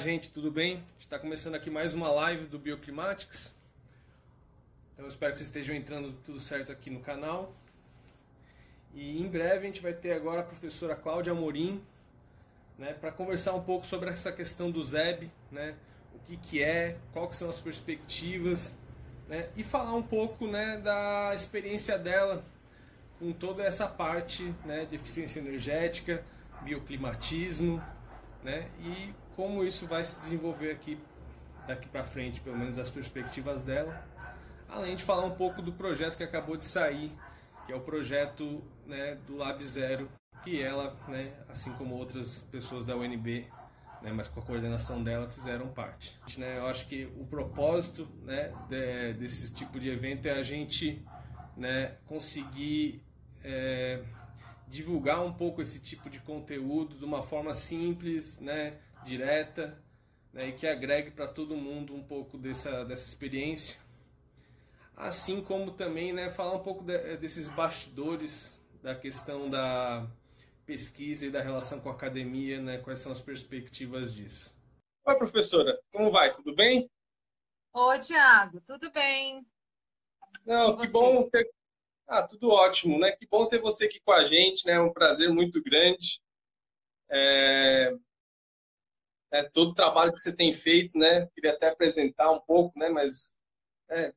gente, tudo bem? Está começando aqui mais uma live do Bioclimatics. Então, eu espero que vocês estejam entrando tudo certo aqui no canal. E em breve a gente vai ter agora a professora Cláudia Amorim, né, para conversar um pouco sobre essa questão do ZEB, né, o que, que é, quais são as perspectivas, né, e falar um pouco né, da experiência dela com toda essa parte né, de eficiência energética, bioclimatismo, né, e como isso vai se desenvolver aqui daqui para frente, pelo menos as perspectivas dela. Além de falar um pouco do projeto que acabou de sair, que é o projeto né, do Lab Zero, que ela, né, assim como outras pessoas da UNB, né, mas com a coordenação dela, fizeram parte. Né, eu acho que o propósito né, de, desse tipo de evento é a gente né, conseguir é, divulgar um pouco esse tipo de conteúdo de uma forma simples, né, direta né, e que agregue para todo mundo um pouco dessa, dessa experiência. Assim como também né, falar um pouco de, desses bastidores da questão da pesquisa e da relação com a academia, né, quais são as perspectivas disso. Oi, professora, como vai? Tudo bem? Oi, Tiago, tudo bem? Não, que bom ter... Ah, tudo ótimo, né? Que bom ter você aqui com a gente, né? É um prazer muito grande. É é, todo o trabalho que você tem feito, né? Queria até apresentar um pouco, né? Mas é, a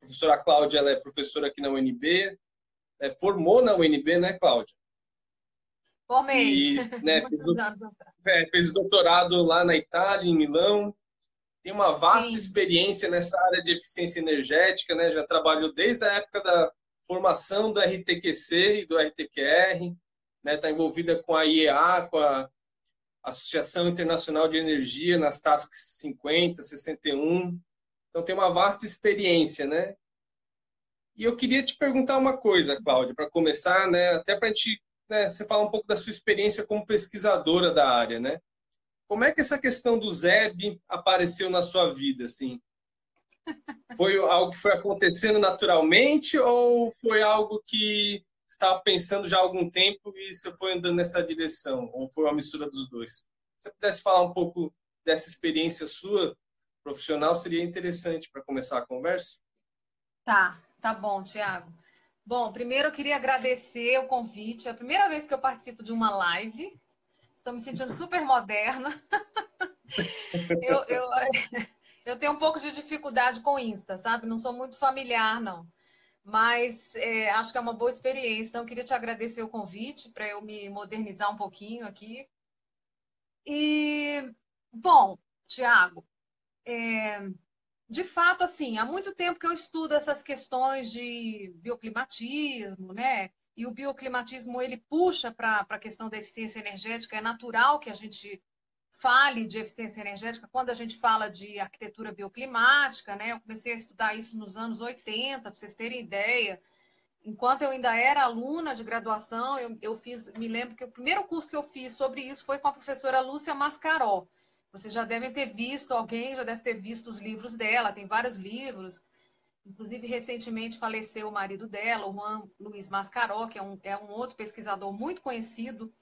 professora Cláudia, ela é professora aqui na UNB, é, formou na UNB, né, Cláudia? Formei. E, né, fez, é, fez doutorado lá na Itália, em Milão. Tem uma vasta Sim. experiência nessa área de eficiência energética, né? Já trabalhou desde a época da formação do RTQC e do RTQR, né? Está envolvida com a IEA, com a Associação Internacional de Energia nas tasks 50, 61. Então tem uma vasta experiência, né? E eu queria te perguntar uma coisa, Cláudia, para começar, né? Até para a gente, né, você falar um pouco da sua experiência como pesquisadora da área, né? Como é que essa questão do ZEB apareceu na sua vida, assim? Foi algo que foi acontecendo naturalmente ou foi algo que estava pensando já há algum tempo e você foi andando nessa direção? Ou foi uma mistura dos dois? Se você pudesse falar um pouco dessa experiência sua profissional, seria interessante para começar a conversa. Tá, tá bom, Tiago. Bom, primeiro eu queria agradecer o convite. É a primeira vez que eu participo de uma live. Estou me sentindo super moderna. eu, eu, eu tenho um pouco de dificuldade com Insta, sabe? Não sou muito familiar, não mas é, acho que é uma boa experiência. Então, queria te agradecer o convite para eu me modernizar um pouquinho aqui. E, bom, Tiago, é, de fato, assim, há muito tempo que eu estudo essas questões de bioclimatismo, né? E o bioclimatismo ele puxa para a questão da eficiência energética. É natural que a gente fale de eficiência energética quando a gente fala de arquitetura bioclimática, né? Eu comecei a estudar isso nos anos 80, para vocês terem ideia. Enquanto eu ainda era aluna de graduação, eu, eu fiz, me lembro que o primeiro curso que eu fiz sobre isso foi com a professora Lúcia Mascaró. Vocês já devem ter visto, alguém já deve ter visto os livros dela, tem vários livros. Inclusive, recentemente faleceu o marido dela, o Juan Luiz Mascaró, que é um, é um outro pesquisador muito conhecido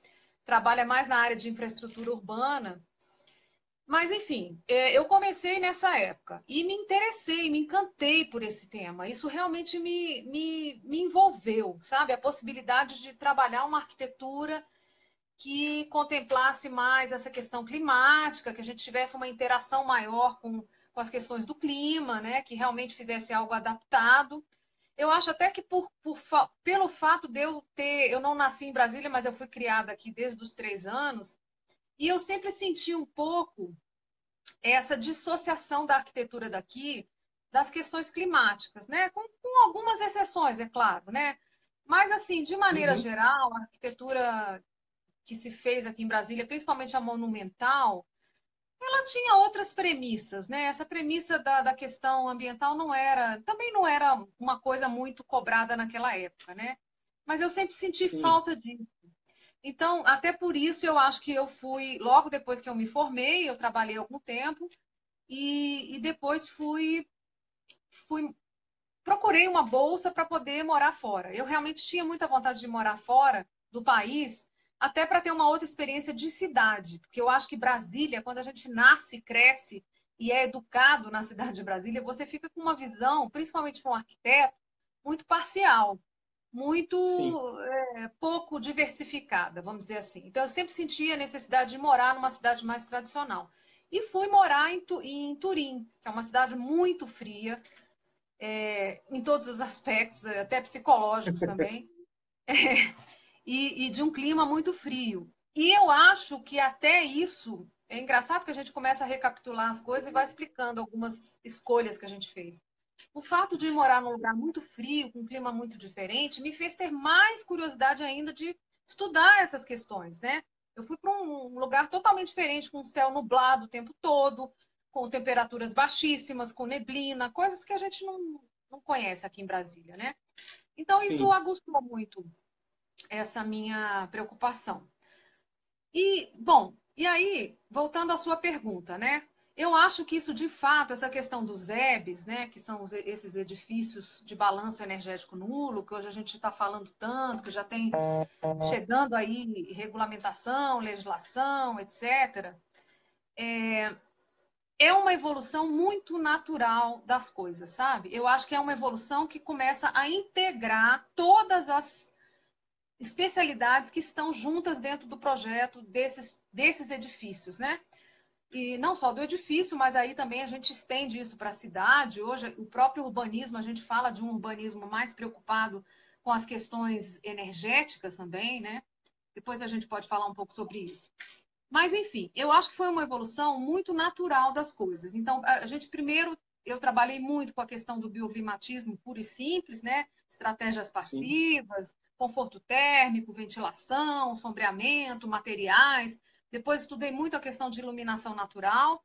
trabalha mais na área de infraestrutura urbana. Mas, enfim, é, eu comecei nessa época e me interessei, me encantei por esse tema. Isso realmente me, me, me envolveu, sabe? A possibilidade de trabalhar uma arquitetura que contemplasse mais essa questão climática, que a gente tivesse uma interação maior com, com as questões do clima, né? Que realmente fizesse algo adaptado. Eu acho até que por, por, pelo fato de eu ter. Eu não nasci em Brasília, mas eu fui criada aqui desde os três anos. E eu sempre senti um pouco essa dissociação da arquitetura daqui das questões climáticas, né? Com, com algumas exceções, é claro, né? Mas, assim, de maneira uhum. geral, a arquitetura que se fez aqui em Brasília, principalmente a monumental, ela tinha outras premissas, né? Essa premissa da, da questão ambiental não era, também não era uma coisa muito cobrada naquela época, né? Mas eu sempre senti Sim. falta disso. Então, até por isso eu acho que eu fui, logo depois que eu me formei, eu trabalhei algum tempo, e, e depois fui, fui procurei uma bolsa para poder morar fora. Eu realmente tinha muita vontade de morar fora do país, até para ter uma outra experiência de cidade, porque eu acho que Brasília, quando a gente nasce, cresce e é educado na cidade de Brasília, você fica com uma visão, principalmente para um arquiteto, muito parcial, muito é, pouco diversificada, vamos dizer assim. Então, eu sempre sentia a necessidade de morar numa cidade mais tradicional. E fui morar em, em Turim, que é uma cidade muito fria, é, em todos os aspectos, até psicológicos também, é, e, e de um clima muito frio. E eu acho que até isso é engraçado que a gente começa a recapitular as coisas e vai explicando algumas escolhas que a gente fez. O fato de morar num lugar muito frio, com um clima muito diferente, me fez ter mais curiosidade ainda de estudar essas questões, né? Eu fui para um lugar totalmente diferente, com o céu nublado o tempo todo, com temperaturas baixíssimas, com neblina, coisas que a gente não, não conhece aqui em Brasília, né? Então, Sim. isso aguçou muito essa minha preocupação. E, bom, e aí, voltando à sua pergunta, né? Eu acho que isso, de fato, essa questão dos EBs, né, que são esses edifícios de balanço energético nulo, que hoje a gente está falando tanto, que já tem chegando aí regulamentação, legislação, etc., é, é uma evolução muito natural das coisas, sabe? Eu acho que é uma evolução que começa a integrar todas as especialidades que estão juntas dentro do projeto desses, desses edifícios, né? E não só do edifício, mas aí também a gente estende isso para a cidade. Hoje, o próprio urbanismo, a gente fala de um urbanismo mais preocupado com as questões energéticas também, né? Depois a gente pode falar um pouco sobre isso. Mas, enfim, eu acho que foi uma evolução muito natural das coisas. Então, a gente primeiro, eu trabalhei muito com a questão do bioclimatismo puro e simples, né? Estratégias passivas, Sim. conforto térmico, ventilação, sombreamento, materiais depois estudei muito a questão de iluminação natural.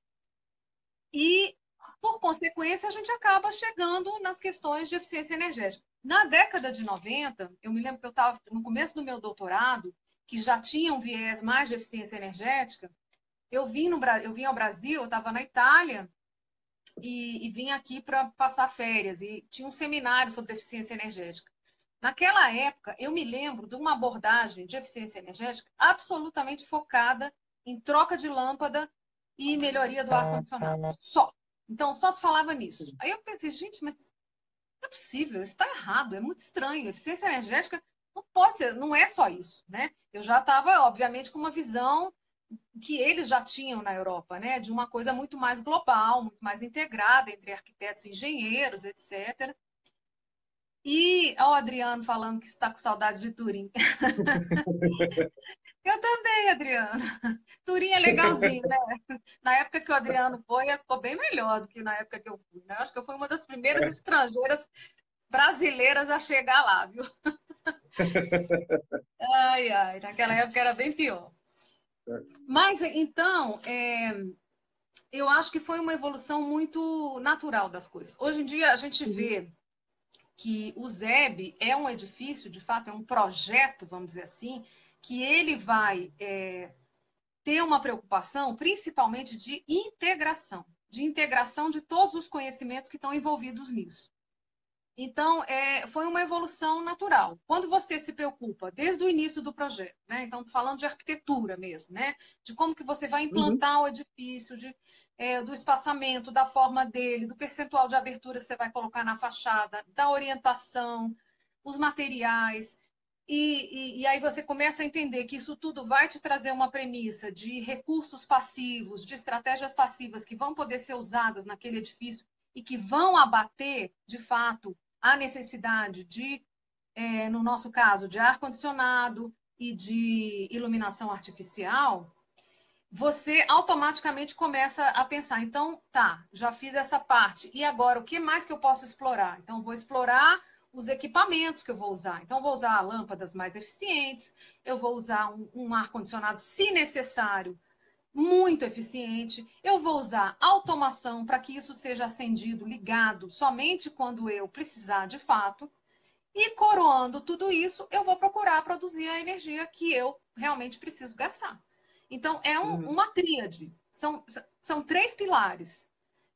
E, por consequência, a gente acaba chegando nas questões de eficiência energética. Na década de 90, eu me lembro que eu estava no começo do meu doutorado, que já tinha um viés mais de eficiência energética. Eu vim, no, eu vim ao Brasil, eu estava na Itália, e, e vim aqui para passar férias. E tinha um seminário sobre eficiência energética. Naquela época, eu me lembro de uma abordagem de eficiência energética absolutamente focada em troca de lâmpada e melhoria do ar-condicionado. Só. Então, só se falava nisso. Aí eu pensei, gente, mas não é possível, isso está errado, é muito estranho. Eficiência energética não pode ser, não é só isso, né? Eu já estava, obviamente, com uma visão que eles já tinham na Europa, né? De uma coisa muito mais global, muito mais integrada entre arquitetos e engenheiros, etc. E o Adriano falando que está com saudade de Turim. Eu também, Adriano. Turim é legalzinho, né? Na época que o Adriano foi, ficou bem melhor do que na época que eu fui. Né? Acho que eu fui uma das primeiras é. estrangeiras brasileiras a chegar lá, viu? Ai, ai, naquela época era bem pior. É. Mas, então, é, eu acho que foi uma evolução muito natural das coisas. Hoje em dia, a gente vê uhum que o ZEB é um edifício, de fato, é um projeto, vamos dizer assim, que ele vai é, ter uma preocupação principalmente de integração, de integração de todos os conhecimentos que estão envolvidos nisso. Então, é, foi uma evolução natural. Quando você se preocupa desde o início do projeto, né? Então, falando de arquitetura mesmo, né? De como que você vai implantar uhum. o edifício, de é, do espaçamento, da forma dele, do percentual de abertura que você vai colocar na fachada, da orientação, os materiais. E, e, e, aí você começa a entender que isso tudo vai te trazer uma premissa de recursos passivos, de estratégias passivas que vão poder ser usadas naquele edifício e que vão abater, de fato, a necessidade de, é, no nosso caso, de ar-condicionado e de iluminação artificial, você automaticamente começa a pensar, então, tá, já fiz essa parte, e agora o que mais que eu posso explorar? Então, vou explorar os equipamentos que eu vou usar. Então, vou usar lâmpadas mais eficientes, eu vou usar um, um ar-condicionado, se necessário, muito eficiente. Eu vou usar automação para que isso seja acendido, ligado, somente quando eu precisar de fato. E coroando tudo isso, eu vou procurar produzir a energia que eu realmente preciso gastar. Então, é um, uhum. uma tríade. São, são três pilares.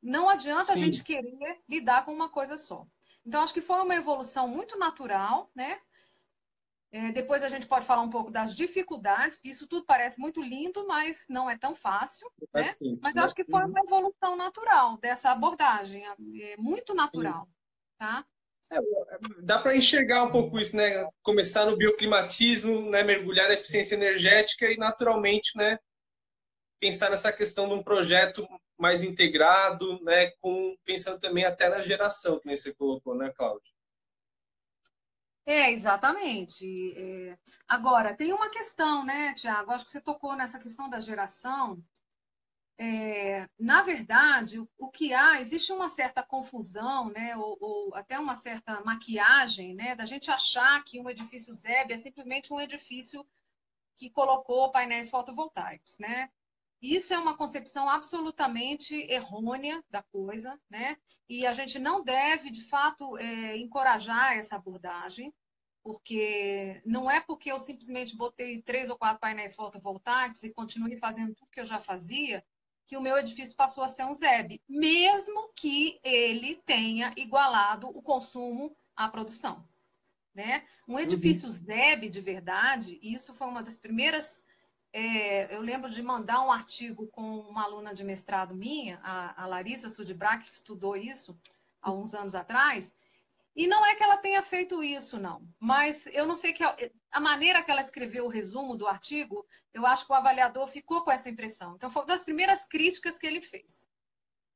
Não adianta Sim. a gente querer lidar com uma coisa só. Então, acho que foi uma evolução muito natural, né? É, depois a gente pode falar um pouco das dificuldades, isso tudo parece muito lindo, mas não é tão fácil. É né? Simples, mas né? acho que foi uma uhum. evolução natural dessa abordagem, é muito natural. Tá? É, dá para enxergar um pouco isso, né? Começar no bioclimatismo, né? mergulhar na eficiência energética e, naturalmente, né? pensar nessa questão de um projeto mais integrado, né? Com, pensando também até na geração, que você colocou, né, Cláudio? É, exatamente. É... Agora, tem uma questão, né, Tiago? Acho que você tocou nessa questão da geração. É... Na verdade, o que há, existe uma certa confusão, né, ou, ou, até uma certa maquiagem, né, da gente achar que um edifício ZEB é simplesmente um edifício que colocou painéis fotovoltaicos, né? Isso é uma concepção absolutamente errônea da coisa, né? E a gente não deve, de fato, é, encorajar essa abordagem, porque não é porque eu simplesmente botei três ou quatro painéis fotovoltaicos e continuei fazendo tudo que eu já fazia, que o meu edifício passou a ser um ZEB, mesmo que ele tenha igualado o consumo à produção. Né? Um edifício uhum. ZEB de verdade, isso foi uma das primeiras é, eu lembro de mandar um artigo com uma aluna de mestrado minha, a, a Larissa Sudbrack, que estudou isso há uns anos atrás, e não é que ela tenha feito isso, não. Mas eu não sei que a maneira que ela escreveu o resumo do artigo, eu acho que o avaliador ficou com essa impressão. Então, foi uma das primeiras críticas que ele fez.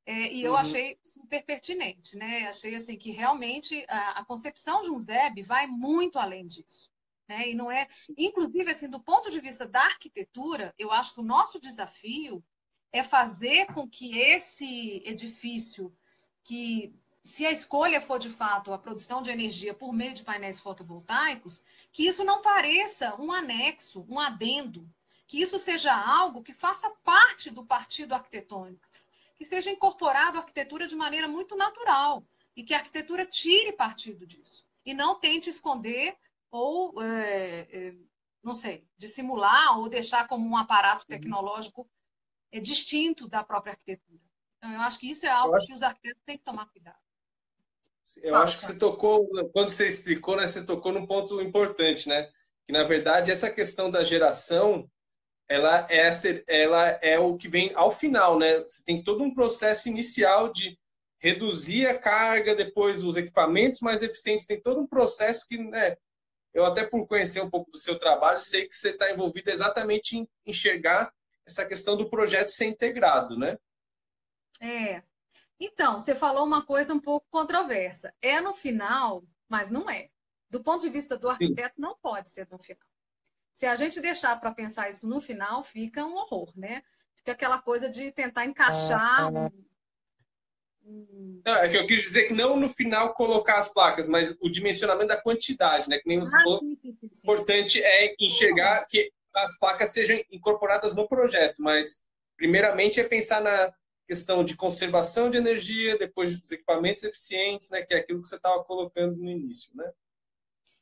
É, e eu uhum. achei super pertinente, né? Achei assim que realmente a, a concepção de um ZEB vai muito além disso. Né? E não é, inclusive, assim, do ponto de vista da arquitetura, eu acho que o nosso desafio é fazer com que esse edifício, que se a escolha for de fato a produção de energia por meio de painéis fotovoltaicos, que isso não pareça um anexo, um adendo, que isso seja algo que faça parte do partido arquitetônico, que seja incorporado à arquitetura de maneira muito natural e que a arquitetura tire partido disso e não tente esconder ou, é, é, não sei, dissimular ou deixar como um aparato uhum. tecnológico é, distinto da própria arquitetura. Então, eu acho que isso é algo acho... que os arquitetos têm que tomar cuidado. Eu acho que você tocou, quando você explicou, né, você tocou num ponto importante, né? Que, na verdade, essa questão da geração, ela é, ela é o que vem ao final, né? Você tem todo um processo inicial de reduzir a carga, depois os equipamentos mais eficientes, tem todo um processo que, né, eu até por conhecer um pouco do seu trabalho, sei que você está envolvido exatamente em enxergar essa questão do projeto ser integrado, né? É. Então, você falou uma coisa um pouco controversa. É no final, mas não é. Do ponto de vista do Sim. arquiteto, não pode ser no final. Se a gente deixar para pensar isso no final, fica um horror, né? Fica aquela coisa de tentar encaixar um, não, é que eu quis dizer que não no final colocar as placas, mas o dimensionamento da quantidade, né? Que nem você ah, falou. Sim, sim, sim. importante é enxergar que as placas sejam incorporadas no projeto, mas primeiramente é pensar na questão de conservação de energia, depois dos equipamentos eficientes, né? Que é aquilo que você estava colocando no início, né?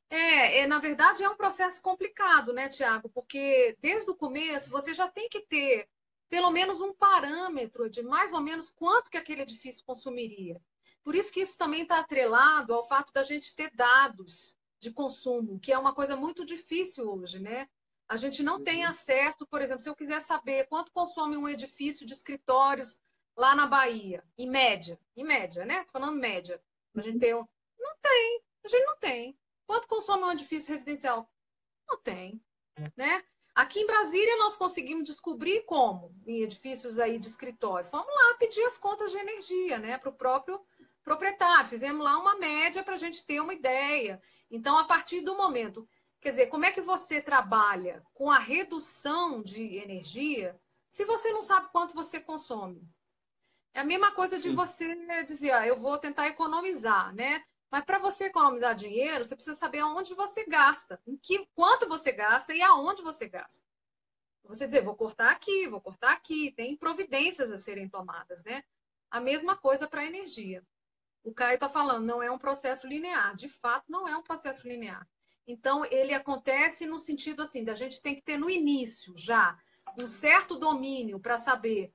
É, é, na verdade é um processo complicado, né, Tiago? Porque desde o começo você já tem que ter pelo menos um parâmetro de mais ou menos quanto que aquele edifício consumiria. Por isso que isso também está atrelado ao fato da gente ter dados de consumo, que é uma coisa muito difícil hoje, né? A gente não tem uhum. acesso, por exemplo, se eu quiser saber quanto consome um edifício de escritórios lá na Bahia, em média, em média, né? Falando média. A gente tem um... Não tem, a gente não tem. Quanto consome um edifício residencial? Não tem, né? Aqui em Brasília nós conseguimos descobrir como, em edifícios aí de escritório. Vamos lá pedir as contas de energia, né, para o próprio proprietário. Fizemos lá uma média para a gente ter uma ideia. Então, a partir do momento, quer dizer, como é que você trabalha com a redução de energia se você não sabe quanto você consome? É a mesma coisa Sim. de você dizer, ah, eu vou tentar economizar, né? Mas para você economizar dinheiro, você precisa saber aonde você gasta, em que, quanto você gasta e aonde você gasta. Você dizer, vou cortar aqui, vou cortar aqui, tem providências a serem tomadas, né? A mesma coisa para a energia. O Caio está falando, não é um processo linear. De fato, não é um processo linear. Então, ele acontece no sentido assim, da gente tem que ter no início já um certo domínio para saber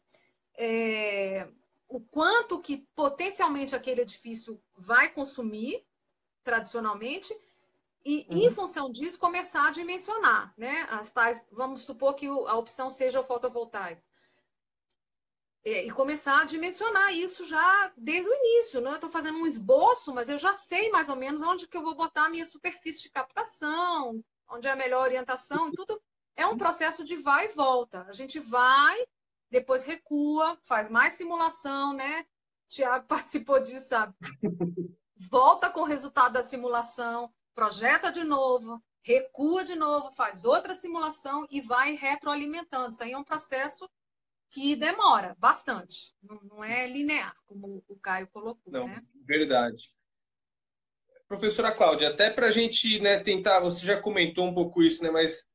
é, o quanto que potencialmente aquele edifício vai consumir tradicionalmente e, uhum. em função disso, começar a dimensionar, né? As tais, vamos supor que a opção seja o fotovoltaico. É, e começar a dimensionar isso já desde o início. Né? Eu estou fazendo um esboço, mas eu já sei mais ou menos onde que eu vou botar a minha superfície de captação, onde é a melhor orientação, tudo é um processo de vai e volta. A gente vai, depois recua, faz mais simulação, né? Tiago participou disso, sabe? Volta com o resultado da simulação, projeta de novo, recua de novo, faz outra simulação e vai retroalimentando. Isso aí é um processo que demora bastante, não, é linear, como o Caio colocou. Não, né? verdade. Professora Cláudia, até para a gente né, tentar, você já comentou um pouco isso, né, mas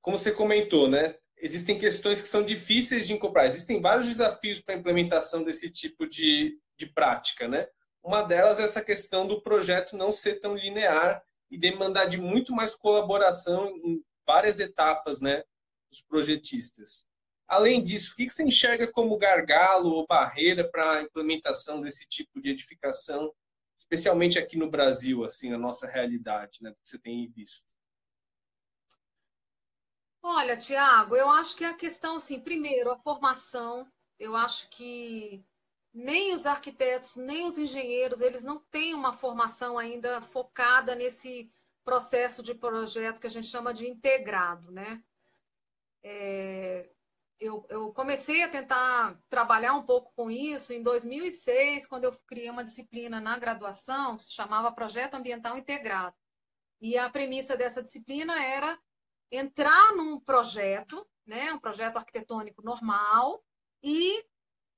como você comentou, né, existem questões que são difíceis de incorporar, existem vários desafios para a implementação desse tipo de, de prática, né? Uma delas é essa questão do projeto não ser tão linear e demandar de muito mais colaboração em várias etapas né, dos projetistas. Além disso, o que você enxerga como gargalo ou barreira para a implementação desse tipo de edificação, especialmente aqui no Brasil, assim, na nossa realidade, né, que você tem visto? Olha, Tiago, eu acho que a questão, assim, primeiro, a formação, eu acho que nem os arquitetos, nem os engenheiros, eles não têm uma formação ainda focada nesse processo de projeto que a gente chama de integrado, né? É, eu, eu, comecei a tentar trabalhar um pouco com isso em 2006, quando eu criei uma disciplina na graduação que se chamava Projeto Ambiental Integrado. E a premissa dessa disciplina era entrar num projeto, né, um projeto arquitetônico normal, e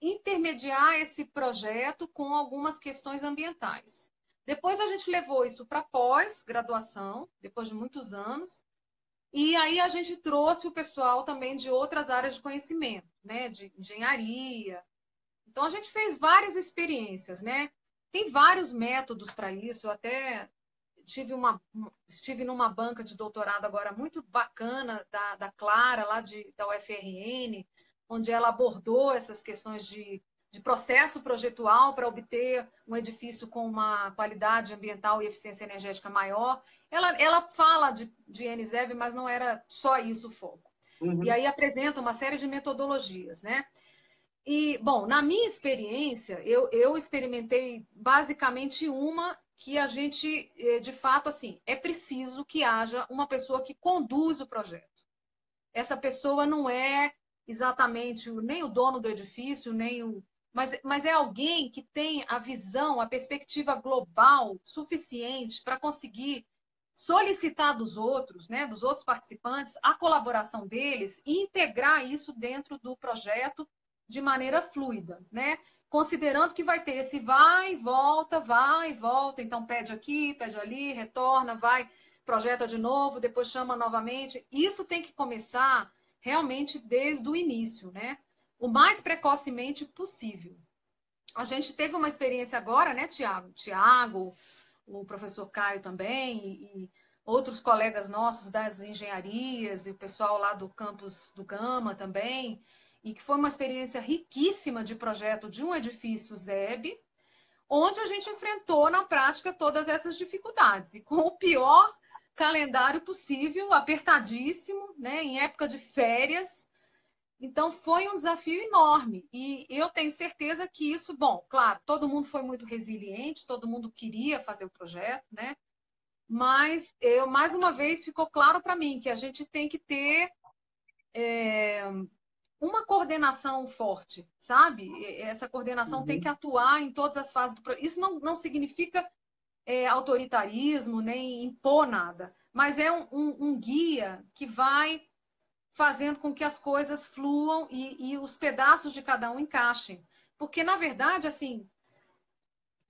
intermediar esse projeto com algumas questões ambientais. Depois a gente levou isso para pós-graduação, depois de muitos anos, e aí a gente trouxe o pessoal também de outras áreas de conhecimento, né, de engenharia. Então a gente fez várias experiências, né? Tem vários métodos para isso. Eu até tive uma estive numa banca de doutorado agora muito bacana da, da Clara lá de, da UFRN, onde ela abordou essas questões de, de processo projetual para obter um edifício com uma qualidade ambiental e eficiência energética maior. Ela, ela fala de, de NZEB, mas não era só isso o foco. Uhum. E aí apresenta uma série de metodologias, né? E, bom, na minha experiência, eu, eu experimentei basicamente uma que a gente, eh, de fato, assim, é preciso que haja uma pessoa que conduz o projeto. Essa pessoa não é exatamente nem o dono do edifício, nem o. Mas, mas é alguém que tem a visão, a perspectiva global suficiente para conseguir solicitar dos outros, né, dos outros participantes, a colaboração deles e integrar isso dentro do projeto de maneira fluida, né? Considerando que vai ter esse vai volta, vai volta, então pede aqui, pede ali, retorna, vai, projeta de novo, depois chama novamente. Isso tem que começar realmente desde o início, né? O mais precocemente possível. A gente teve uma experiência agora, né, Tiago? Tiago, o professor Caio também, e, e, outros colegas nossos das engenharias, e o pessoal lá do campus do Gama também, e que foi uma experiência riquíssima de projeto de um edifício ZEB, onde a gente enfrentou na prática todas essas dificuldades. E com o pior calendário possível, apertadíssimo, né, em época de férias. Então foi um desafio enorme e eu tenho certeza que isso, bom, claro, todo mundo foi muito resiliente, todo mundo queria fazer o projeto, né? Mas eu mais uma vez ficou claro para mim que a gente tem que ter é, uma coordenação forte, sabe? Essa coordenação uhum. tem que atuar em todas as fases do projeto. Isso não, não significa é, autoritarismo, nem impor nada, mas é um, um, um, guia que vai fazendo com que as coisas fluam e, e os pedaços de cada um encaixem. Porque, na verdade, assim,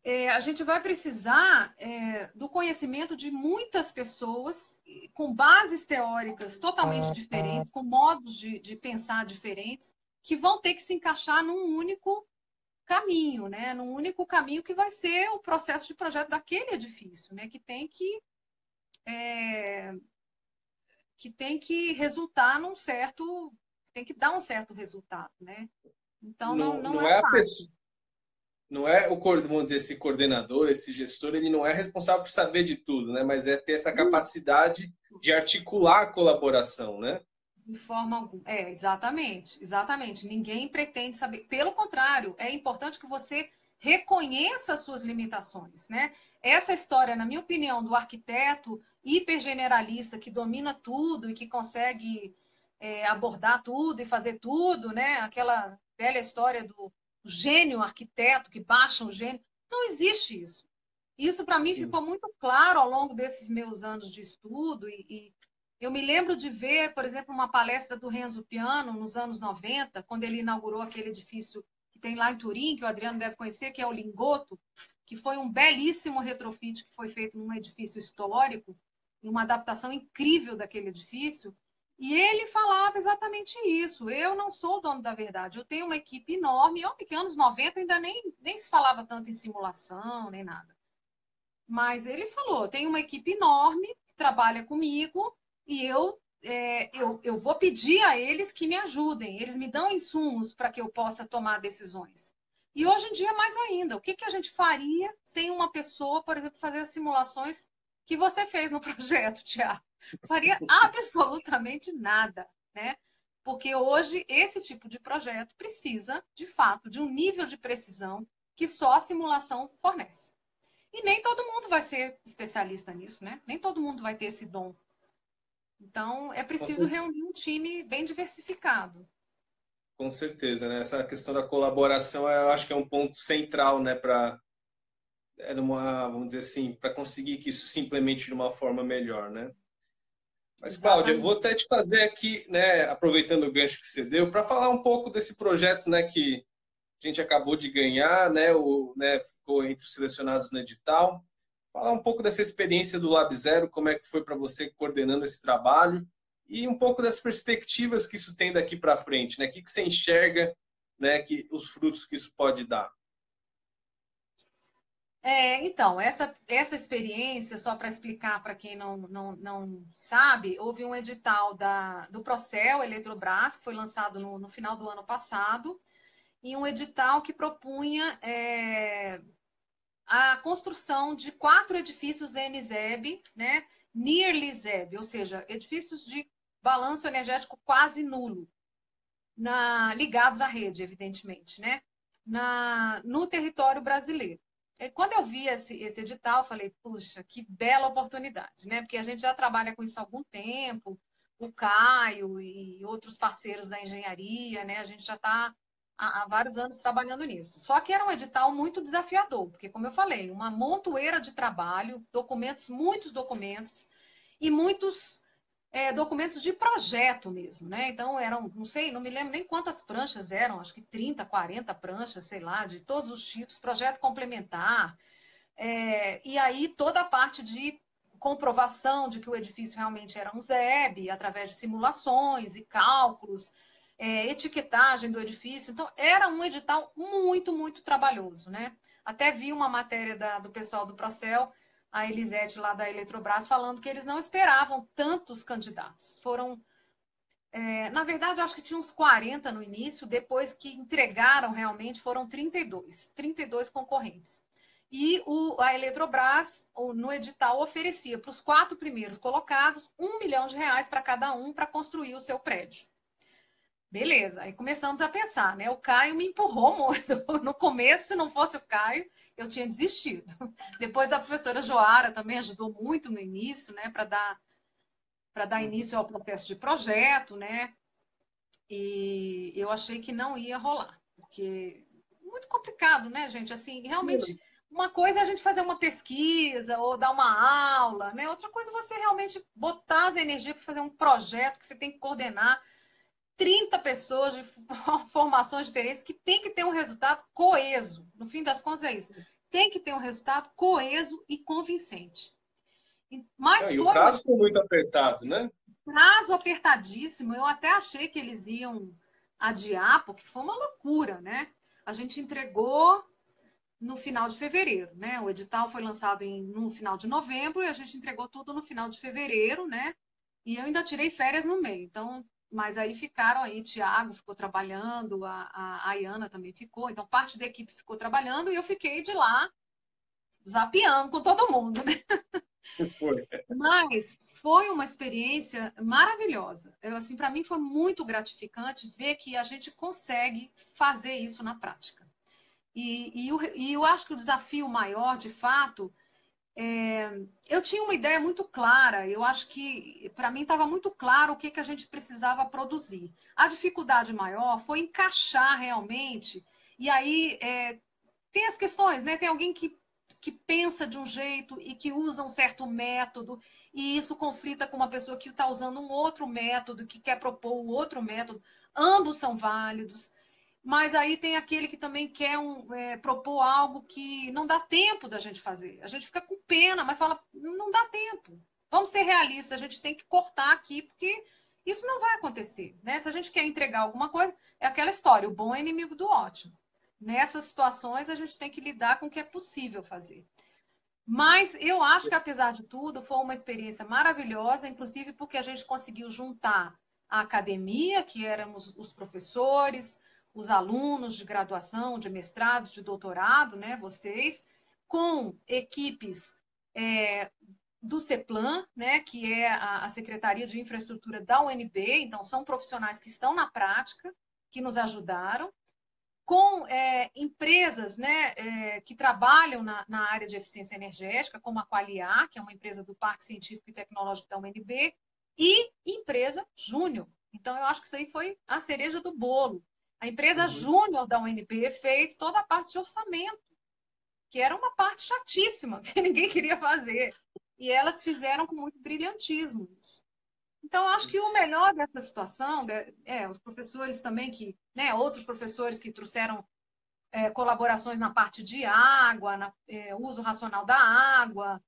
é, a gente vai precisar é, do conhecimento de muitas pessoas com bases teóricas totalmente diferentes, com modos de, de pensar diferentes, que vão ter que se encaixar num único caminho, né? Num único caminho que vai ser o processo de projeto daquele edifício, né? Que tem que é, que tem que resultar num certo, tem que dar um certo resultado, né? Então não, não, não, não é, é a pessoa, não é o vamos dizer esse coordenador, esse gestor, ele não é responsável por saber de tudo, né? Mas é ter essa capacidade de articular a colaboração, né? De forma alguma. É, exatamente, exatamente. Ninguém pretende saber. Pelo contrário, é importante que você reconheça as suas limitações, né? Essa história, na minha opinião, do arquiteto hipergeneralista que domina tudo e que consegue é, abordar tudo e fazer tudo, né? Aquela velha história do gênio arquiteto que baixa um gênio. Não existe isso. Isso para mim Sim. ficou muito claro ao longo desses meus anos de estudo e, e, eu me lembro de ver, por exemplo, uma palestra do Renzo Piano nos anos 90, quando ele inaugurou aquele edifício que tem lá em Turim, que o Adriano deve conhecer, que é o Lingoto, que foi um belíssimo retrofit que foi feito num edifício histórico, uma adaptação incrível daquele edifício. E ele falava exatamente isso. Eu não sou o dono da verdade. Eu tenho uma equipe enorme. Olha que anos 90 ainda nem, nem se falava tanto em simulação, nem nada. Mas ele falou: tem uma equipe enorme que trabalha comigo e eu, é, eu, eu vou pedir a eles que me ajudem. Eles me dão insumos para que eu possa tomar decisões. E hoje em dia, mais ainda, o que, que a gente faria sem uma pessoa, por exemplo, fazer as simulações que você fez no projeto, Tiago? faria absolutamente nada, né? Porque hoje esse tipo de projeto precisa, de fato, de um nível de precisão que só a simulação fornece. E nem todo mundo vai ser especialista nisso, né? Nem todo mundo vai ter esse dom. Então, é preciso reunir um time bem diversificado. Com certeza, né? Essa questão da colaboração, eu acho que é um ponto central, né, para é uma, vamos dizer assim, para conseguir que isso se implemente de uma forma melhor, né? Mas, Cláudia, eu vou até te fazer aqui, né, aproveitando o gancho que você deu, para falar um pouco desse projeto né, que a gente acabou de ganhar, né, o, né, ficou entre os selecionados no edital. Falar um pouco dessa experiência do Lab Zero, como é que foi para você coordenando esse trabalho e um pouco das perspectivas que isso tem daqui para frente, né? O que, que você enxerga, né, que os frutos que isso pode dar? É, então, essa, essa experiência, só para explicar para quem não, não, não sabe, houve um edital da, do Procel Eletrobras, que foi lançado no, no final do ano passado, e um edital que propunha é, a construção de quatro edifícios NZEB, né, nearly ZEB, ou seja, edifícios de balanço energético quase nulo, na, ligados à rede, evidentemente, né, na, no território brasileiro. Quando eu vi esse, esse edital, eu falei, puxa, que bela oportunidade, né? Porque a gente já trabalha com isso há algum tempo, o Caio e outros parceiros da engenharia, né? A gente já está há, vários anos trabalhando nisso. Só que era um edital muito desafiador, porque, como eu falei, uma montoeira de trabalho, documentos, muitos documentos e muitos é, documentos de projeto mesmo, né? Então eram, não sei, não me lembro nem quantas pranchas eram, acho que 30, 40 pranchas, sei lá, de todos os tipos, projeto complementar. É, e aí toda a parte de comprovação de que o edifício realmente era um ZEB, através de simulações e cálculos, é, etiquetagem do edifício. Então, era um edital muito, muito trabalhoso, né? Até vi uma matéria da, do pessoal do Procel a Elisete lá da Eletrobras falando que eles não esperavam tantos candidatos. Foram, é, na verdade, acho que tinha uns 40 no início, depois que entregaram realmente foram 32, 32 concorrentes. E o, a Eletrobras, no edital, oferecia para os quatro primeiros colocados um milhão de reais para cada um para construir o seu prédio. Beleza, aí começamos a pensar, né? O Caio me empurrou muito. No começo, se não fosse o Caio, eu tinha desistido. Depois a professora Joara também ajudou muito no início, né, para dar para dar início ao processo de projeto, né? E eu achei que não ia rolar, porque muito complicado, né, gente? Assim, realmente Sim. uma coisa é a gente fazer uma pesquisa ou dar uma aula, né? Outra coisa é você realmente botar as energias para fazer um projeto que você tem que coordenar 30 pessoas de formações diferentes que tem que ter um resultado coeso. No fim das contas, é isso. Tem que ter um resultado coeso e convincente. Mas é, e o prazo foi muito apertado, né? Prazo apertadíssimo. Eu até achei que eles iam adiar, porque foi uma loucura, né? A gente entregou no final de fevereiro, né? O edital foi lançado em, no final de novembro e a gente entregou tudo no final de fevereiro, né? E eu ainda tirei férias no meio. Então, Mas aí ficaram aí, Tiago ficou trabalhando, a, a Ayana também ficou, então parte da equipe ficou trabalhando e eu fiquei de lá zapeando com todo mundo, né? Foi. Mas foi uma experiência maravilhosa. Eu, assim, para mim foi muito gratificante ver que a gente consegue fazer isso na prática. E, e, eu, e eu acho que o desafio maior, de fato, é, eu tinha uma ideia muito clara. Eu acho que para mim estava muito claro o que, que a gente precisava produzir. A dificuldade maior foi encaixar realmente. E aí é, tem as questões, né? Tem alguém que que pensa de um jeito e que usa um certo método, e isso conflita com uma pessoa que está usando um outro método, que quer propor um outro método. Ambos são válidos, mas aí tem aquele que também quer um, é, propor algo que não dá tempo da gente fazer. A gente fica com pena, mas fala, não dá tempo. Vamos ser realistas, a gente tem que cortar aqui, porque isso não vai acontecer. Né? Se a gente quer entregar alguma coisa, é aquela história, o bom é inimigo do ótimo nessas situações a gente tem que lidar com o que é possível fazer. Mas eu acho que, apesar de tudo, foi uma experiência maravilhosa, inclusive porque a gente conseguiu juntar a academia, que éramos os professores, os alunos de graduação, de mestrado, de doutorado, né, vocês, com equipes é, do CEPLAN, né, que é a, Secretaria de Infraestrutura da UNB, então são profissionais que estão na prática, que nos ajudaram, com é, empresas né, é, que trabalham na, na, área de eficiência energética, como a Qualiar, que é uma empresa do Parque Científico e Tecnológico da UNB, e empresa Júnior. Então, eu acho que isso aí foi a cereja do bolo. A empresa uhum. Júnior da UNB fez toda a parte de orçamento, que era uma parte chatíssima, que ninguém queria fazer. E elas fizeram com muito brilhantismo isso. Então, acho que o melhor dessa situação, é, os professores também que, né, outros professores que trouxeram é, colaborações na parte de água, na, é, uso racional da água,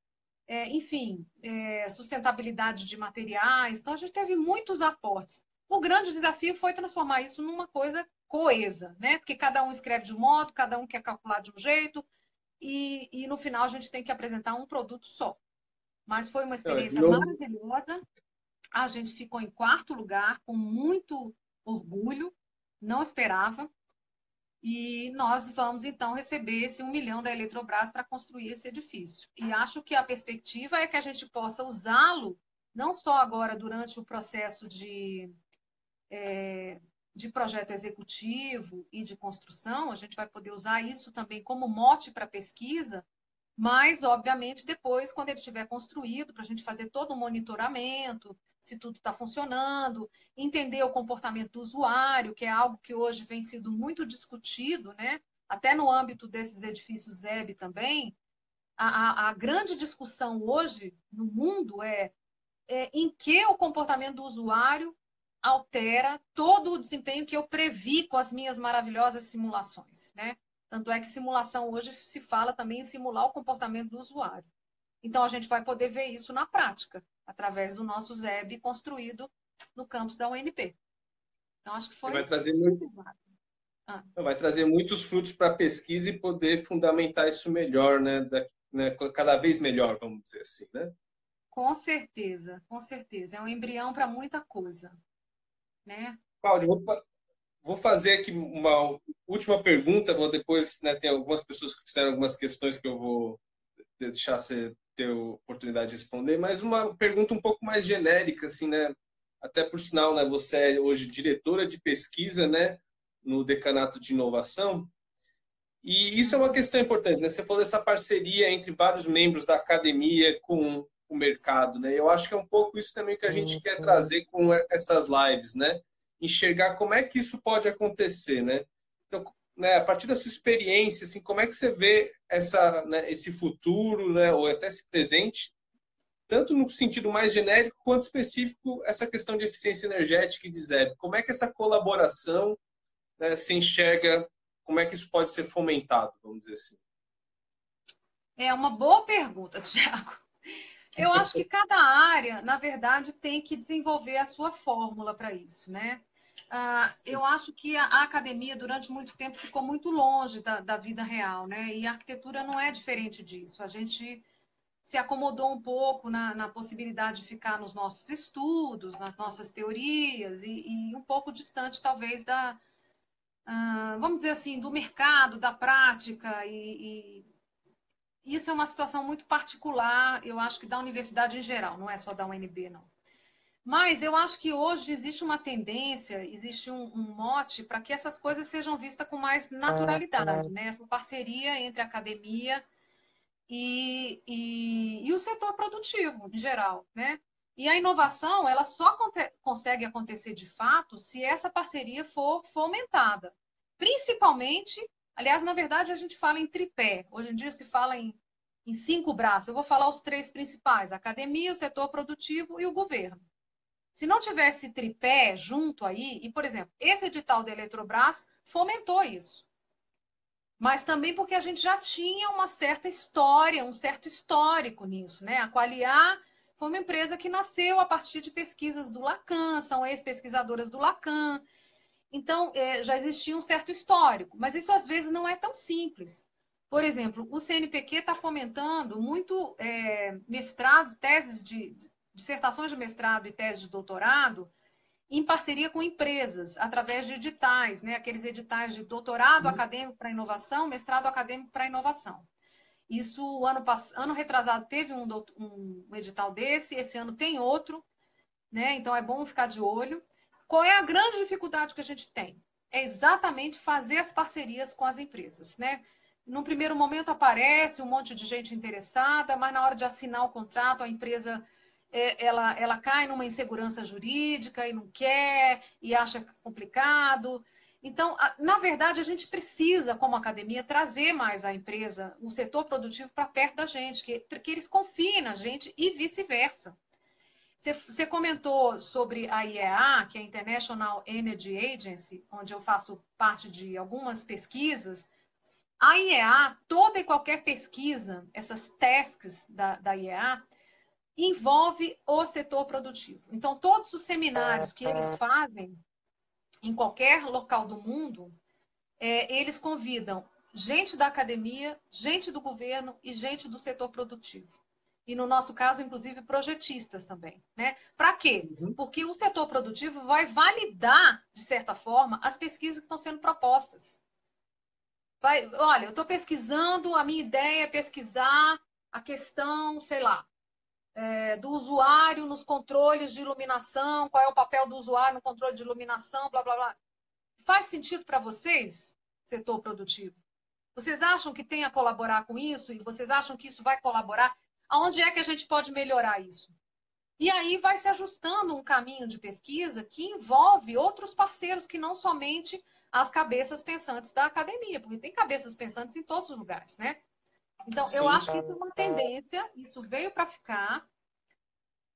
é, enfim, é, sustentabilidade de materiais. Então, a gente teve muitos aportes. O grande desafio foi transformar isso numa coisa coesa, né? Porque cada um escreve de um modo, cada um quer calcular de um jeito, e, e no final a gente tem que apresentar um produto só. Mas foi uma experiência maravilhosa. A gente ficou em quarto lugar, com muito orgulho, não esperava. E nós vamos então receber esse um milhão da Eletrobras para construir esse edifício. E acho que a perspectiva é que a gente possa usá-lo, não só agora durante o processo de, é, de projeto executivo e de construção, a gente vai poder usar isso também como mote para pesquisa, mas, obviamente, depois, quando ele estiver construído, para a gente fazer todo o monitoramento, se tudo está funcionando, entender o comportamento do usuário, que é algo que hoje vem sido muito discutido, né? até no âmbito desses edifícios ZEB também. A, a, a grande discussão hoje no mundo é, é em que o comportamento do usuário altera todo o desempenho que eu previ com as minhas maravilhosas simulações. Né? Tanto é que simulação hoje se fala também em simular o comportamento do usuário. Então, a gente vai poder ver isso na prática, através do nosso ZEB construído no campus da UNP. Então, acho que foi. Vai trazer, muito... ah. vai trazer muitos frutos para a pesquisa e poder fundamentar isso melhor, né? Da, né? Cada vez melhor, vamos dizer assim, né? Com certeza, com certeza. É um embrião para muita coisa. Né? Vou, vou fazer aqui uma última pergunta. Vou depois, né, tem algumas pessoas que fizeram algumas questões que eu vou deixar você ter oportunidade de responder, mas uma pergunta um pouco mais genérica, assim, né? Até por sinal, né? Você é hoje diretora de pesquisa, né? No Decanato de Inovação. E isso é uma questão importante, né? Você falou dessa parceria entre vários membros da academia com o mercado, né? Eu acho que é um pouco isso também que a gente uhum. quer trazer com essas lives, né? Enxergar como é que isso pode acontecer, né? Então, né, a partir da sua experiência, assim, como é que você vê essa, né, esse futuro, né, ou até esse presente, tanto no sentido mais genérico quanto específico, essa questão de eficiência energética e de zero? Como é que essa colaboração né, se enxerga, como é que isso pode ser fomentado, vamos dizer assim? É uma boa pergunta, Tiago. Eu acho que cada área, na verdade, tem que desenvolver a sua fórmula para isso, né? Uh, eu acho que a, academia, durante muito tempo, ficou muito longe da, da, vida real, né? E a arquitetura não é diferente disso. A gente se acomodou um pouco na, na, possibilidade de ficar nos nossos estudos, nas nossas teorias, e, e um pouco distante, talvez, da, uh, vamos dizer assim, do mercado, da prática, e, e, isso é uma situação muito particular, eu acho que da universidade em geral, não é só da UNB, não. Mas eu acho que hoje existe uma tendência, existe um, um mote para que essas coisas sejam vistas com mais naturalidade, né? Essa parceria entre a academia e, e, e o setor produtivo em geral, né? E a inovação, ela só consegue acontecer de fato se essa parceria for fomentada. Principalmente, aliás, na verdade, a gente fala em tripé. Hoje em dia se fala em, em cinco braços. Eu vou falar os três principais: a academia, o setor produtivo e o governo. Se não tivesse tripé junto aí, e, por exemplo, esse edital da Eletrobras fomentou isso mas também porque a gente já tinha uma certa história, um certo histórico nisso, né? A Qualiar foi uma empresa que nasceu a partir de pesquisas do Lacan, são ex-pesquisadoras do Lacan. Então, é, já existia um certo histórico, mas isso às vezes não é tão simples. Por exemplo, o CNPq está fomentando muito é, mestrados, teses de dissertações de mestrado e teses de doutorado em parceria com empresas, através de editais, né? aqueles editais de doutorado uhum. acadêmico para inovação, mestrado acadêmico para inovação. Isso, ano, ano retrasado, teve um, um, edital desse, esse ano tem outro, né? então é bom ficar de olho. Qual é a grande dificuldade que a gente tem? É exatamente fazer as parcerias com as empresas. Né? Num primeiro momento aparece um monte de gente interessada, mas na hora de assinar o contrato, a empresa é, ela, ela cai numa insegurança jurídica e não quer, e acha complicado. Então, na verdade, a gente precisa, como academia, trazer mais a empresa, o setor produtivo para perto da gente, que, que eles confiem na gente e vice-versa. Você, você comentou sobre a IEA, que é a International Energy Agency, onde eu faço parte de algumas pesquisas. A IEA, toda e qualquer pesquisa, essas tasks da, da IEA, envolve o setor produtivo. Então, todos os seminários que eles fazem em qualquer local do mundo, é, eles convidam gente da academia, gente do governo e gente do setor produtivo. E no nosso caso, inclusive, projetistas também. Né? Para quê? Uhum. Porque o setor produtivo vai validar, de certa forma, as pesquisas que estão sendo propostas. Vai, olha, eu estou pesquisando, a minha ideia é pesquisar a questão, sei lá, é, do usuário nos controles de iluminação, qual é o papel do usuário no controle de iluminação, blá blá blá. Faz sentido para vocês, setor produtivo? Vocês acham que tem a colaborar com isso e vocês acham que isso vai colaborar? Aonde é que a gente pode melhorar isso? E aí vai se ajustando um caminho de pesquisa que envolve outros parceiros que não somente as cabeças pensantes da academia, porque tem cabeças pensantes em todos os lugares, né? Então, Sim, eu acho que isso é uma tendência, isso veio para ficar,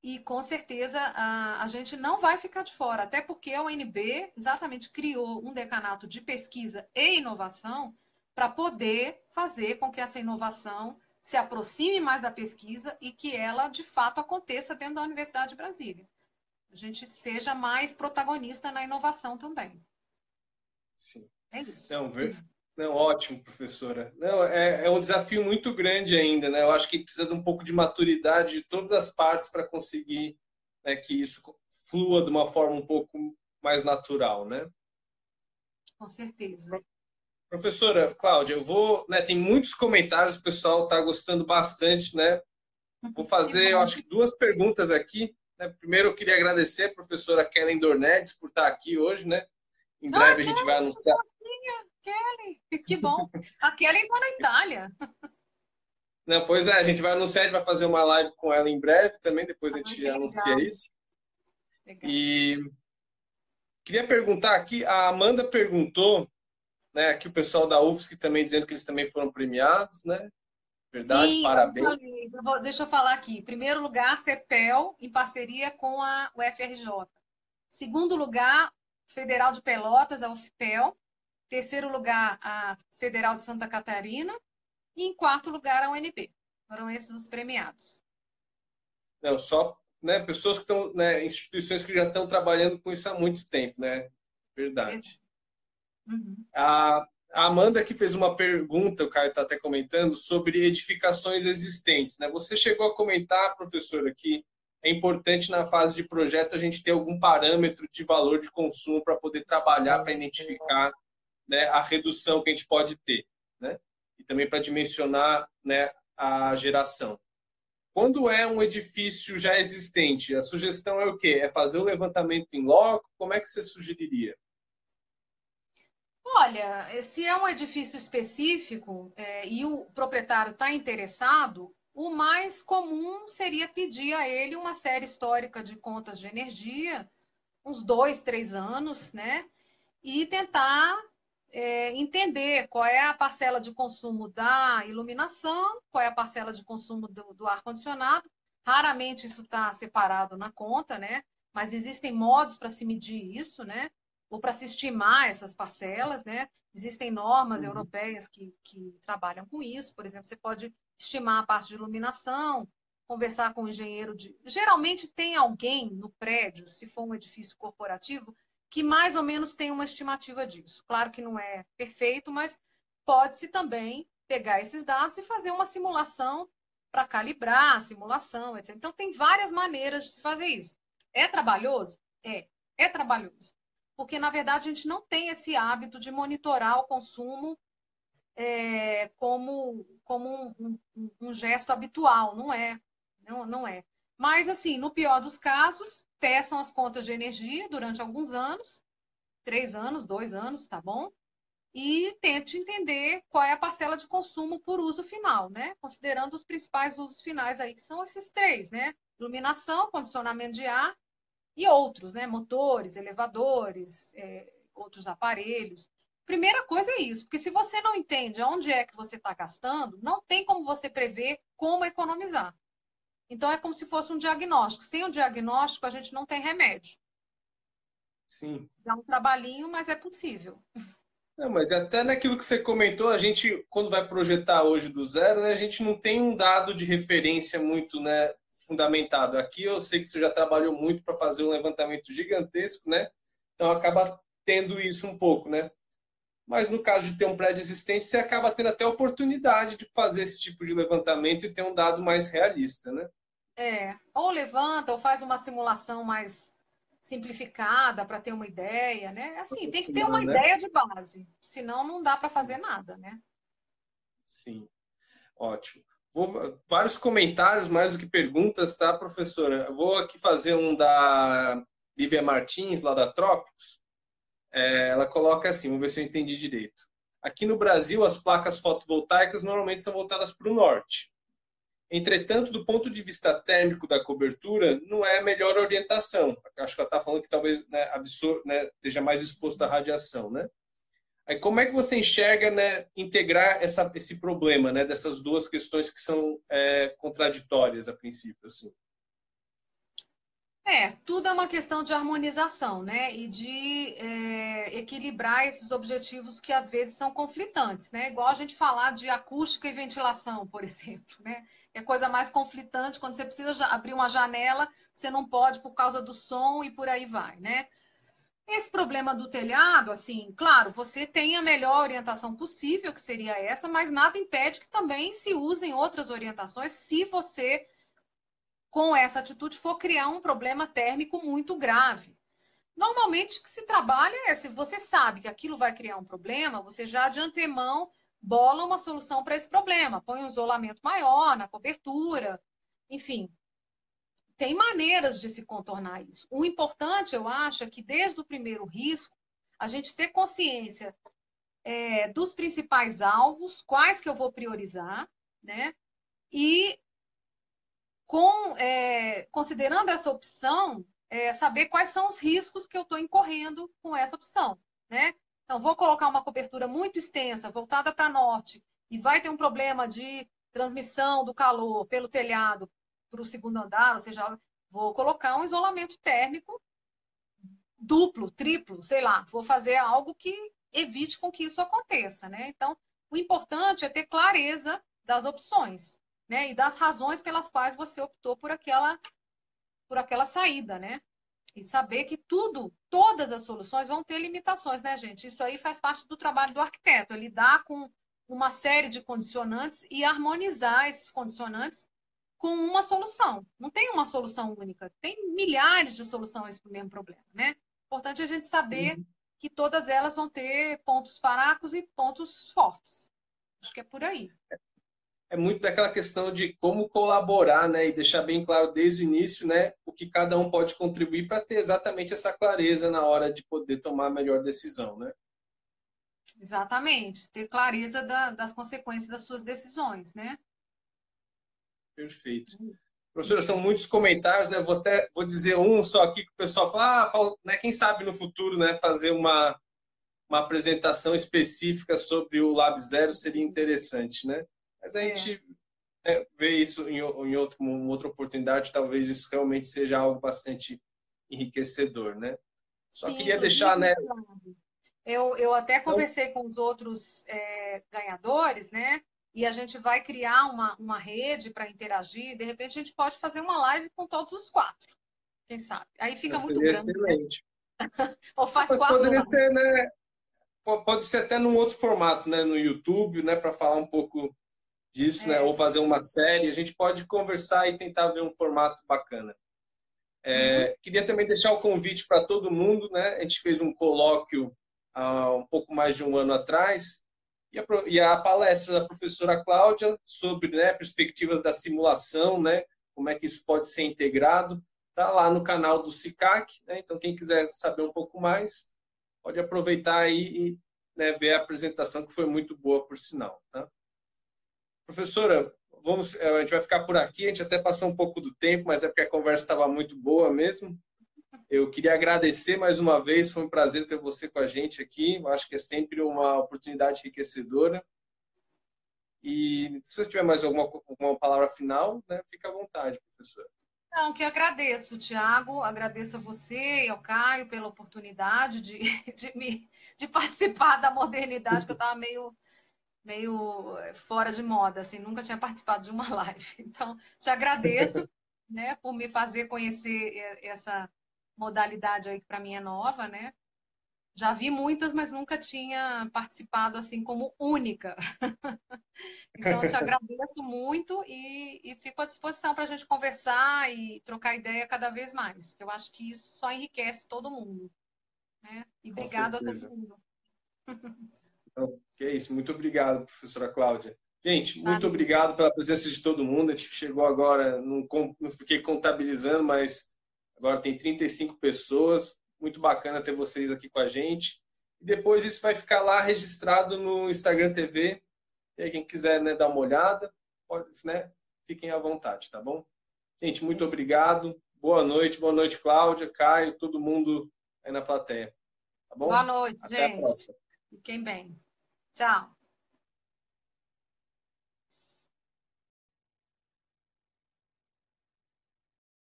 e com certeza a, a gente não vai ficar de fora, até porque a UNB exatamente criou um decanato de pesquisa e inovação para poder fazer com que essa inovação se aproxime mais da pesquisa e que ela, de fato, aconteça dentro da Universidade de Brasília. A gente seja mais protagonista na inovação também. Sim. É isso. Então, ver, não, ótimo, professora. Não, é, é, um desafio muito grande ainda, né? Eu acho que precisa de um pouco de maturidade de todas as partes para conseguir né, que isso flua de uma forma um pouco mais natural, né? Com certeza. Professora Cláudia, eu vou, né, tem muitos comentários, o pessoal está gostando bastante, né? Vou fazer, eu acho que duas perguntas aqui. Né? Primeiro, eu queria agradecer a professora Kellen Dornedes por estar aqui hoje, né? Em breve ah, a gente vai anunciar. Kelly, que bom. A Kelly está na Itália. Não, pois é, a gente vai anunciar, a gente vai fazer uma live com ela em breve também, depois a ah, gente anuncia isso. Legal. E queria perguntar aqui, a Amanda perguntou, né, aqui o pessoal da UFSC também dizendo que eles também foram premiados, né? Verdade, Sim, parabéns. Deixa eu falar aqui. Primeiro lugar, CEPEL, em parceria com a UFRJ. Segundo lugar, Federal de Pelotas, a UFPEL. Terceiro lugar, a Federal de Santa Catarina. E em quarto lugar, a UNB. Foram esses os premiados. Não, só né, pessoas que estão, né, instituições que já estão trabalhando com isso há muito tempo, né? Verdade. Uhum. A, A Amanda que fez uma pergunta, o Caio está até comentando, sobre edificações existentes. Né? Você chegou a comentar, professora, que é importante na fase de projeto a gente ter algum parâmetro de valor de consumo para poder trabalhar, para identificar né, a redução que a gente pode ter. Né? E também para dimensionar né, a geração. Quando é um edifício já existente, a sugestão é o quê? É fazer o levantamento em loco? Como é que você sugeriria? Olha, se é um edifício específico é, e o proprietário está interessado, o mais comum seria pedir a ele uma série histórica de contas de energia, uns dois, três anos, né? E tentar é, entender qual é a parcela de consumo da iluminação, qual é a parcela de consumo do, do ar-condicionado. Raramente isso está separado na conta, né? Mas existem modos para se medir isso, né? Ou para se estimar essas parcelas, né? Existem normas uhum. europeias que, que trabalham com isso. Por exemplo, você pode estimar a parte de iluminação, conversar com o engenheiro de. Geralmente tem alguém no prédio, se for um edifício corporativo, que mais ou menos tem uma estimativa disso. Claro que não é perfeito, mas pode-se também pegar esses dados e fazer uma simulação para calibrar a simulação, etc. Então, tem várias maneiras de se fazer isso. É trabalhoso? É. É trabalhoso. Porque, na verdade, a gente não tem esse hábito de monitorar o consumo é, como, como um, um, um, gesto habitual, não é, não, não é. Mas, assim, no pior dos casos, peçam as contas de energia durante alguns anos, três anos, dois anos, tá bom? E tente entender qual é a parcela de consumo por uso final, né? Considerando os principais usos finais aí, que são esses três, né? Iluminação, condicionamento de ar e outros, né? Motores, elevadores, é, outros aparelhos. Primeira coisa é isso, porque se você não entende onde é que você está gastando, não tem como você prever como economizar. Então é como se fosse um diagnóstico. Sem o diagnóstico, a gente não tem remédio. Sim. Dá um trabalhinho, mas é possível. Não, mas até naquilo que você comentou, a gente, quando vai projetar hoje do zero, né, a gente não tem um dado de referência muito né, fundamentado. Aqui eu sei que você já trabalhou muito para fazer um levantamento gigantesco, né? Então acaba tendo isso um pouco, né? mas no caso de ter um prédio existente, você acaba tendo até a oportunidade de fazer esse tipo de levantamento e ter um dado mais realista, né? É, ou levanta ou faz uma simulação mais simplificada para ter uma ideia, né? Assim, tem que ter uma né? ideia de base, senão não dá para fazer nada, né? Sim, ótimo. Vou, vários comentários, mais do que perguntas, tá, professora? vou aqui fazer um da Lívia Martins, lá da Trópicos é, ela coloca assim, vamos ver se eu entendi direito. Aqui no Brasil, as placas fotovoltaicas normalmente são voltadas para o norte. Entretanto, do ponto de vista térmico da cobertura, não é a melhor orientação. Acho que ela está falando que talvez né, absor né, esteja mais exposto à radiação. Né? Aí, como é que você enxerga né, integrar essa, esse problema né, dessas duas questões que são é, contraditórias a princípio? Assim? É, tudo é uma questão de harmonização, né? E de é, equilibrar esses objetivos que às vezes são conflitantes, né? Igual a gente falar de acústica e ventilação, por exemplo, né? É coisa mais conflitante quando você precisa abrir uma janela, você não pode por causa do som e por aí vai, né? Esse problema do telhado, assim, claro, você tem a melhor orientação possível, que seria essa, mas nada impede que também se usem outras orientações se você com essa atitude for criar um problema térmico muito grave. Normalmente o que se trabalha é se você sabe que aquilo vai criar um problema, você já de antemão bola uma solução para esse problema, põe um isolamento maior na cobertura, enfim. Tem maneiras de se contornar isso. O importante, eu acho, é que desde o primeiro risco, a gente ter consciência é, dos principais alvos, quais que eu vou priorizar, né? E com, é, considerando essa opção, é, saber quais são os riscos que eu estou incorrendo com essa opção, né? Então, vou colocar uma cobertura muito extensa, voltada para norte, e vai ter um problema de transmissão do calor pelo telhado para o segundo andar, ou seja, vou colocar um isolamento térmico duplo, triplo, sei lá, vou fazer algo que evite com que isso aconteça, né? Então, o importante é ter clareza das opções né? E das razões pelas quais você optou por aquela, por aquela saída, né? E saber que tudo, todas as soluções vão ter limitações, né, gente? Isso aí faz parte do trabalho do arquiteto, é lidar com uma série de condicionantes e harmonizar esses condicionantes com uma solução. Não tem uma solução única, tem milhares de soluções para o mesmo problema, né? Importante a gente saber uhum. que todas elas vão ter pontos fracos e pontos fortes. Acho que é por aí. É muito daquela questão de como colaborar, né? E deixar bem claro desde o início, né? O que cada um pode contribuir para ter exatamente essa clareza na hora de poder tomar a melhor decisão, né? Exatamente. Ter clareza da, das consequências das suas decisões, né? Perfeito. Professora, são muitos comentários, né? Vou até vou dizer um só aqui que o pessoal fala, ah, fala, né? quem sabe no futuro, né, fazer uma, uma apresentação específica sobre o Lab Zero seria interessante, né? Mas a é. gente né, vê isso em, em outro, outra oportunidade, talvez isso realmente seja algo bastante enriquecedor, né? Só Sim, queria deixar, né? Eu, eu até então conversei com os outros é, ganhadores, né? E a gente vai criar uma, uma rede para interagir, de repente a gente pode fazer uma live com todos os quatro. Quem sabe? Aí fica muito grande. Né? Excelente. Né? Ou faz Mas quatro. Poderia ser, né? Pode ser até num outro formato, né? No YouTube, né? Para falar um pouco disso, né? é. né? Ou fazer uma série. A gente pode conversar e tentar ver um formato bacana. É, uhum. Queria também deixar o convite para todo mundo, né? A gente fez um colóquio há um pouco mais de um ano atrás e a, e a palestra da professora Cláudia sobre né, perspectivas da simulação, né, como é que isso pode ser integrado, está lá no canal do SICAC. Né, então, quem quiser saber um pouco mais, pode aproveitar aí e né, ver a apresentação, que foi muito boa, por sinal. Tá? Professora, vamos, a gente vai ficar por aqui, a gente até passou um pouco do tempo, mas é porque a conversa estava muito boa mesmo. Eu queria agradecer mais uma vez, foi um prazer ter você com a gente aqui. Eu acho que é sempre uma oportunidade enriquecedora. E se você tiver mais alguma, alguma palavra final, né, fica à vontade, professora. Não, que eu agradeço, Tiago, agradeço a você e ao Caio pela oportunidade de, de, me, de participar da modernidade, que eu estava meio, meio fora de moda, assim, nunca tinha participado de uma live. Então, te agradeço né, por me fazer conhecer essa, modalidade aí que para mim é nova, né? Já vi muitas, mas nunca tinha participado assim como única. então, eu te agradeço muito e, e fico à disposição para a gente conversar e trocar ideia cada vez mais. Eu acho que isso só enriquece todo mundo. Né? E obrigado a todo mundo. Então, que é isso. Muito obrigado, professora Cláudia. Gente, muito obrigado pela presença de todo mundo. A gente chegou agora, não, não fiquei contabilizando, mas Agora tem 35 pessoas. Muito bacana ter vocês aqui com a gente. E depois isso vai ficar lá registrado no Instagram TV. E aí, quem quiser né, dar uma olhada, pode, né, fiquem à vontade, tá bom? Gente, muito obrigado. Boa noite, boa noite, Cláudia, Caio, todo mundo aí na plateia. Tá bom? Boa noite, Até gente. Fiquem bem. Tchau.